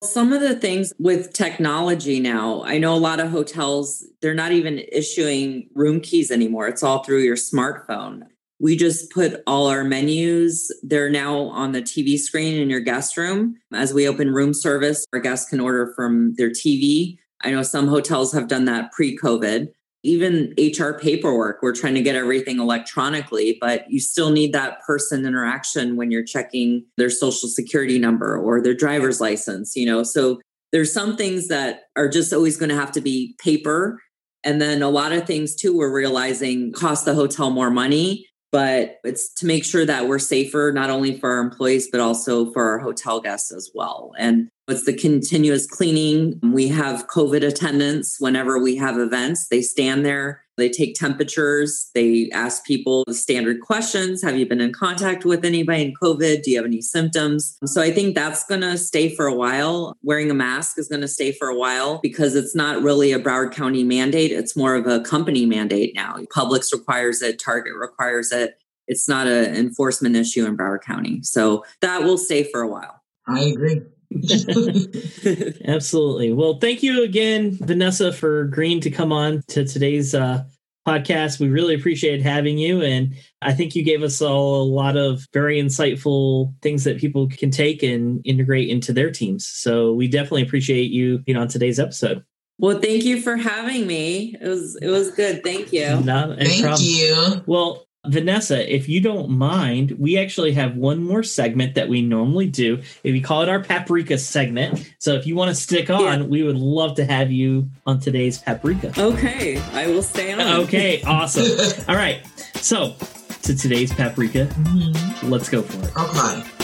some of the things with technology now, I know a lot of hotels, they're not even issuing room keys anymore. It's all through your smartphone. We just put all our menus, they're now on the TV screen in your guest room. As we open room service, our guests can order from their TV. I know some hotels have done that pre COVID even HR paperwork, we're trying to get everything electronically, but you still need that person interaction when you're checking their social security number or their driver's license, you know. So there's some things that are just always going to have to be paper. And then a lot of things too, we're realizing cost the hotel more money, but it's to make sure that we're safer, not only for our employees, but also for our hotel guests as well. And it's the continuous cleaning. We have COVID attendants whenever we have events. They stand there, they take temperatures, they ask people the standard questions Have you been in contact with anybody in COVID? Do you have any symptoms? So I think that's going to stay for a while. Wearing a mask is going to stay for a while because it's not really a Broward County mandate. It's more of a company mandate now. Publix requires it, Target requires it. It's not an enforcement issue in Broward County. So that will stay for a while. I agree. [LAUGHS] Absolutely. Well, thank you again, Vanessa, for agreeing to come on to today's uh, podcast. We really appreciate having you. And I think you gave us all a lot of very insightful things that people can take and integrate into their teams. So we definitely appreciate you being on today's episode. Well, thank you for having me. It was it was good. Thank you. No, thank problem. you. Well, Vanessa, if you don't mind, we actually have one more segment that we normally do. If we call it our paprika segment. So if you want to stick on, yeah. we would love to have you on today's paprika. Okay, I will stay on. Okay, [LAUGHS] awesome. All right. So to today's paprika, mm-hmm. let's go for it. Okay.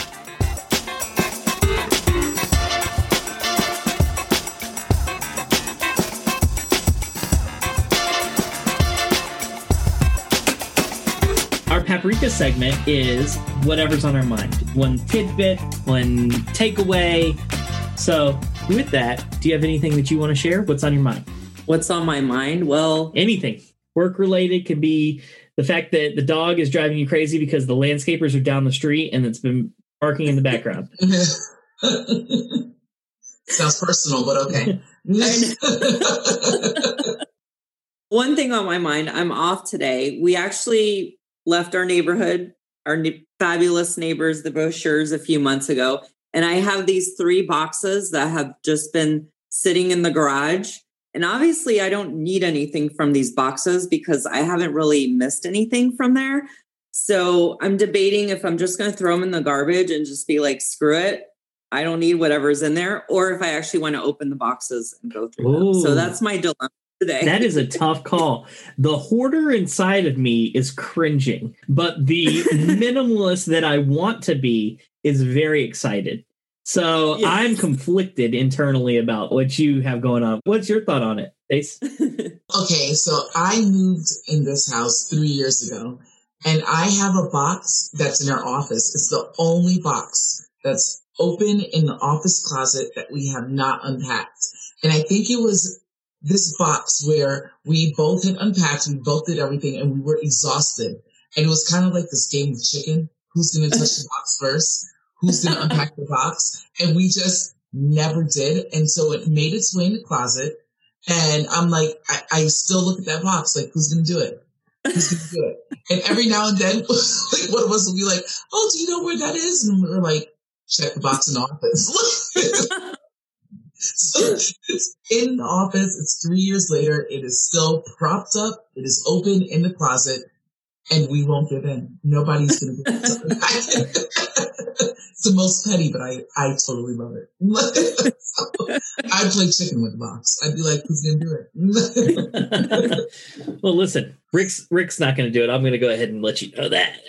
Paprika segment is whatever's on our mind. One tidbit, one takeaway. So, with that, do you have anything that you want to share? What's on your mind? What's on my mind? Well, anything work related could be the fact that the dog is driving you crazy because the landscapers are down the street and it's been barking in the background. [LAUGHS] Sounds personal, but okay. [LAUGHS] One thing on my mind, I'm off today. We actually left our neighborhood, our ne- fabulous neighbors, the Brochus a few months ago. And I have these three boxes that have just been sitting in the garage. And obviously, I don't need anything from these boxes because I haven't really missed anything from there. So I'm debating if I'm just going to throw them in the garbage and just be like, screw it. I don't need whatever's in there, or if I actually want to open the boxes and go through Ooh. them. So that's my dilemma today. That is a tough [LAUGHS] call. The hoarder inside of me is cringing, but the minimalist that I want to be is very excited. So yes. I'm conflicted internally about what you have going on. What's your thought on it, Ace? [LAUGHS] okay, so I moved in this house three years ago, and I have a box that's in our office. It's the only box that's open in the office closet that we have not unpacked. And I think it was this box where we both had unpacked, we both did everything, and we were exhausted. And it was kind of like this game of chicken. Who's going [LAUGHS] to touch the box first? Who's going to unpack the box? And we just never did. And so it made its way in the closet. And I'm like, I, I still look at that box, like, who's going to do it? Who's going to do it? And every now and then, [LAUGHS] like, one of us will be like, oh, do you know where that is? And we're like, check the box in the office. [LAUGHS] so it's in the office. It's three years later. It is still propped up. It is open in the closet and we won't give in. Nobody's going to give in. [LAUGHS] it's the most petty, but I, I totally love it. so, [LAUGHS] I'd play chicken with the box. I'd be like, who's going to do it? [LAUGHS] well, listen, Rick's, Rick's not going to do it. I'm going to go ahead and let you know that.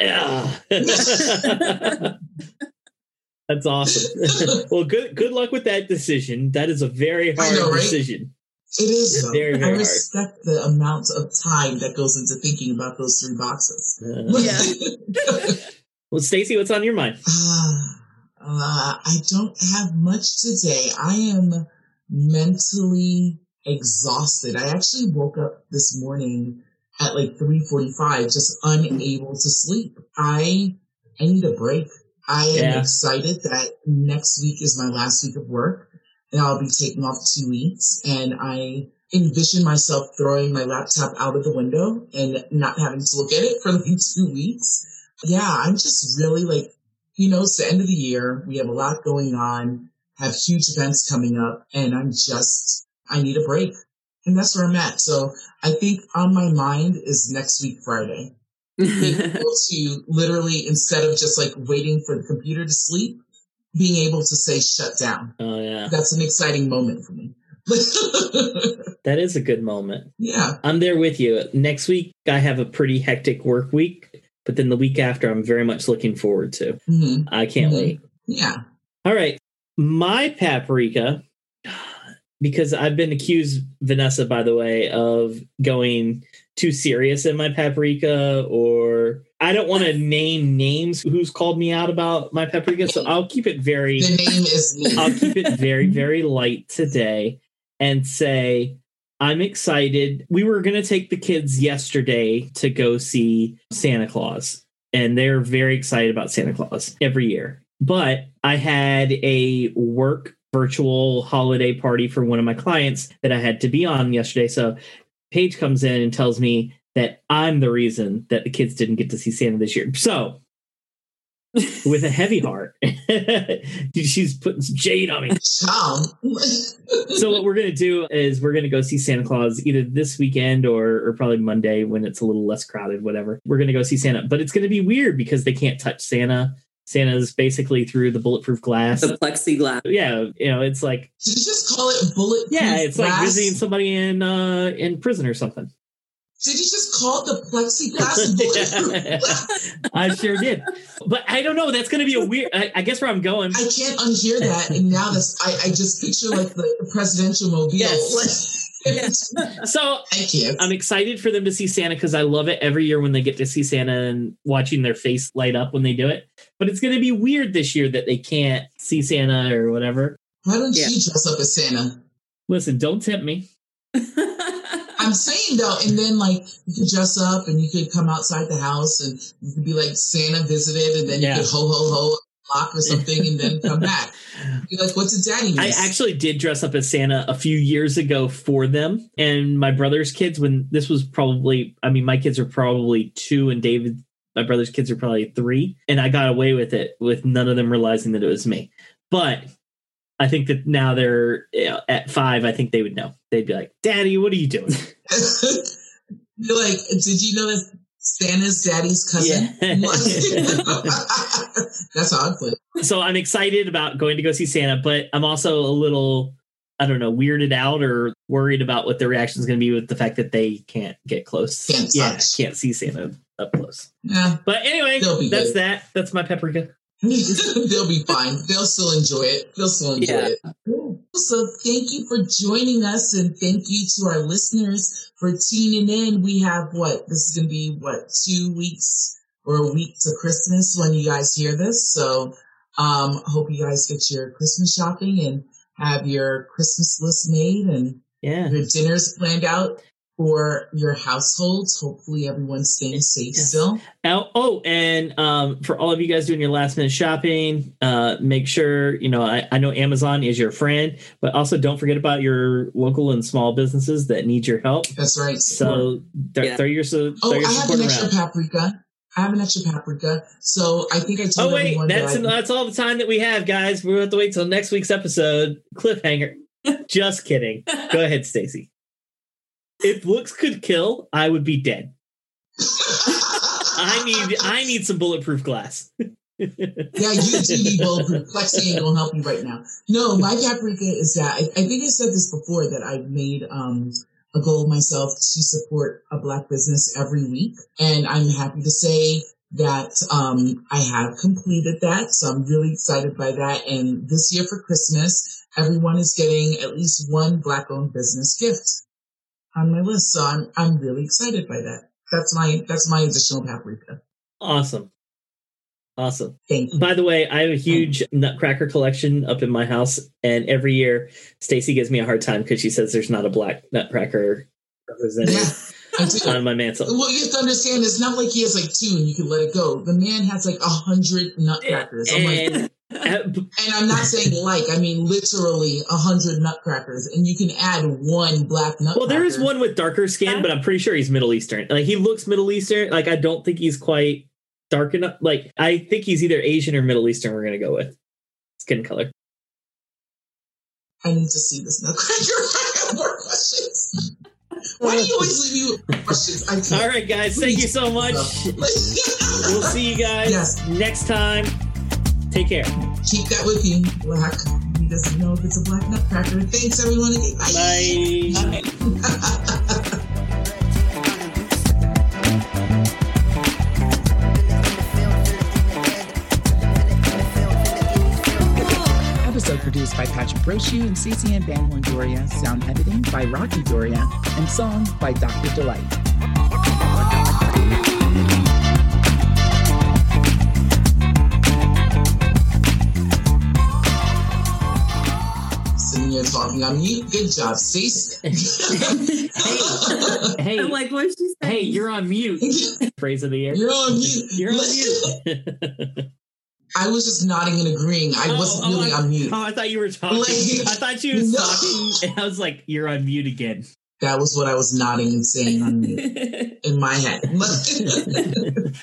That's awesome. [LAUGHS] well, good good luck with that decision. That is a very hard know, right? decision. It is. Though. Very, very I respect hard. the amount of time that goes into thinking about those three boxes. Uh, [LAUGHS] yeah. [LAUGHS] well, Stacey, what's on your mind? Uh, uh, I don't have much today. I am mentally exhausted. I actually woke up this morning at like 3:45 just unable to sleep. I I need a break. I am yeah. excited that next week is my last week of work and I'll be taking off two weeks and I envision myself throwing my laptop out of the window and not having to look at it for [LAUGHS] like two weeks. Yeah, I'm just really like, you know, it's the end of the year. We have a lot going on, have huge events coming up and I'm just, I need a break. And that's where I'm at. So I think on my mind is next week, Friday able [LAUGHS] to literally, instead of just like waiting for the computer to sleep, being able to say shut down. Oh yeah. That's an exciting moment for me. [LAUGHS] that is a good moment. Yeah. I'm there with you. Next week I have a pretty hectic work week, but then the week after I'm very much looking forward to. Mm-hmm. I can't mm-hmm. wait. Yeah. All right. My paprika because I've been accused, Vanessa, by the way, of going too serious in my paprika, or I don't want to name names who's called me out about my paprika, so I'll keep it very. The name is me. I'll keep it very, very light today, and say I'm excited. We were going to take the kids yesterday to go see Santa Claus, and they're very excited about Santa Claus every year. But I had a work virtual holiday party for one of my clients that I had to be on yesterday. So Paige comes in and tells me that I'm the reason that the kids didn't get to see Santa this year. So with a heavy heart. [LAUGHS] She's putting some shade on me. So what we're gonna do is we're gonna go see Santa Claus either this weekend or or probably Monday when it's a little less crowded, whatever. We're gonna go see Santa, but it's gonna be weird because they can't touch Santa. Santa's basically through the bulletproof glass. The plexiglass. Yeah, you know, it's like Did you just call it bulletproof yeah, it's like glass? visiting somebody in uh in prison or something. Did you just call it the plexiglass [LAUGHS] bulletproof glass? [LAUGHS] I sure did, but I don't know. That's gonna be a weird. I, I guess where I'm going. I can't unhear that, and now this I, I just picture like the presidential mobile. Yes. [LAUGHS] Like, So I can't. I'm excited for them to see Santa because I love it every year when they get to see Santa and watching their face light up when they do it. But it's going to be weird this year that they can't see Santa or whatever. Why don't Yeah. you dress up as Santa? Listen, don't tempt me. [LAUGHS] I'm saying though, and then like you could dress up and you could come outside the house and you could be like Santa visited, and then Yeah. you could ho ho ho lock or something, and then come back. [LAUGHS] Be like, "What's a daddy?" I actually did dress up as Santa a few years ago for them and my brother's kids when this was probably, I mean, my kids are probably two and David, my brother's kids are probably three. And I got away with it with none of them realizing that it was me. But I think that now they're you know, at five, I think they would know. They'd be like, Daddy, what are you doing? [LAUGHS] You're like, did you know that Santa's daddy's cousin? Yeah. [LAUGHS] [LAUGHS] That's how I put it. so I'm excited about going to go see Santa, but I'm also a little, I don't know, weirded out or worried about what their reaction is going to be with the fact that they can't get close. Can't yeah, touch. can't see Santa up close. Yeah, But anyway, that's good. that. That's my paprika. [LAUGHS] they'll be fine. They'll still enjoy it. They'll still enjoy Yeah. it. Cool. So thank you for joining us and thank you to our listeners for tuning in. We have what? This is going to be what? Two weeks or a week to Christmas when you guys hear this. So, um, hope you guys get your Christmas shopping and have your Christmas list made and Yeah. your dinners planned out for your households. Hopefully everyone's staying safe Yes. still. Oh, oh, and um, for all of you guys doing your last minute shopping, uh, make sure you know. I, I know Amazon is your friend, but also don't forget about your local and small businesses that need your help. That's right. So th- Yeah. throw your so Oh, throw your I have support an extra around. paprika. I have an extra paprika. So I think I told Oh wait, that's that I, that's all the time that we have, guys. We're have to wait till next week's episode. Cliffhanger. [LAUGHS] Just kidding. Go ahead, Stacey. If looks could kill, I would be dead. I need I need some bulletproof glass. [LAUGHS] yeah, you do need bulletproof. Plexi ain't gonna help you right now. No, my paprika is that I, I think I said this before that I've made um a goal myself to support a black business every week, and I'm happy to say that um I have completed that. So I'm really excited by that. And this year for Christmas, everyone is getting at least one black owned business gift on my list. So I'm I'm really excited by that. That's my that's my additional paprika. Awesome. Awesome. Thank you. By the way, I have a huge Nutcracker collection up in my house, and every year Stacey gives me a hard time because she says there's not a black Nutcracker represented Yeah, [LAUGHS] on my mantle. Well, you have to understand, it's not like he has like two and you can let it go. The man has like a hundred nutcrackers. I'm And, [LAUGHS] uh, and I'm not saying like, I mean literally a hundred nutcrackers, and you can add one black nutcracker. well, there is one with darker skin, but I'm pretty sure he's Middle Eastern. Like he looks Middle Eastern. Like I don't think he's quite dark enough. Like I think he's either Asian or Middle Eastern. We're gonna go with skin color. I need to see this nutcracker. I have more questions. Why do you always leave you questions? I can't. All right, guys. Thank you so much. [LAUGHS] We'll see you guys Yes. next time. Take care. Keep that with you. Black. He doesn't know if it's a black nutcracker. Thanks, everyone. Okay, Bye. Episode [LAUGHS] produced by Patrick Brochu and Stacey Ann Van Horn Doria. Sound editing by Rocky Doria. And song by Dr. Delight. Sitting here talking on mute. Good job, Stace. [LAUGHS] Hey, I'm like, what's she saying? hey, you're on mute. [LAUGHS] Phrase of the year. You're on mute. You're on [LAUGHS] mute. I was just nodding and agreeing. I oh, wasn't oh, really I, on mute. Oh, I thought you were talking. Like, I thought you was no. talking, and I was like, "You're on mute again." That was what I was nodding and saying on mute [LAUGHS] in my head. [LAUGHS] [LAUGHS]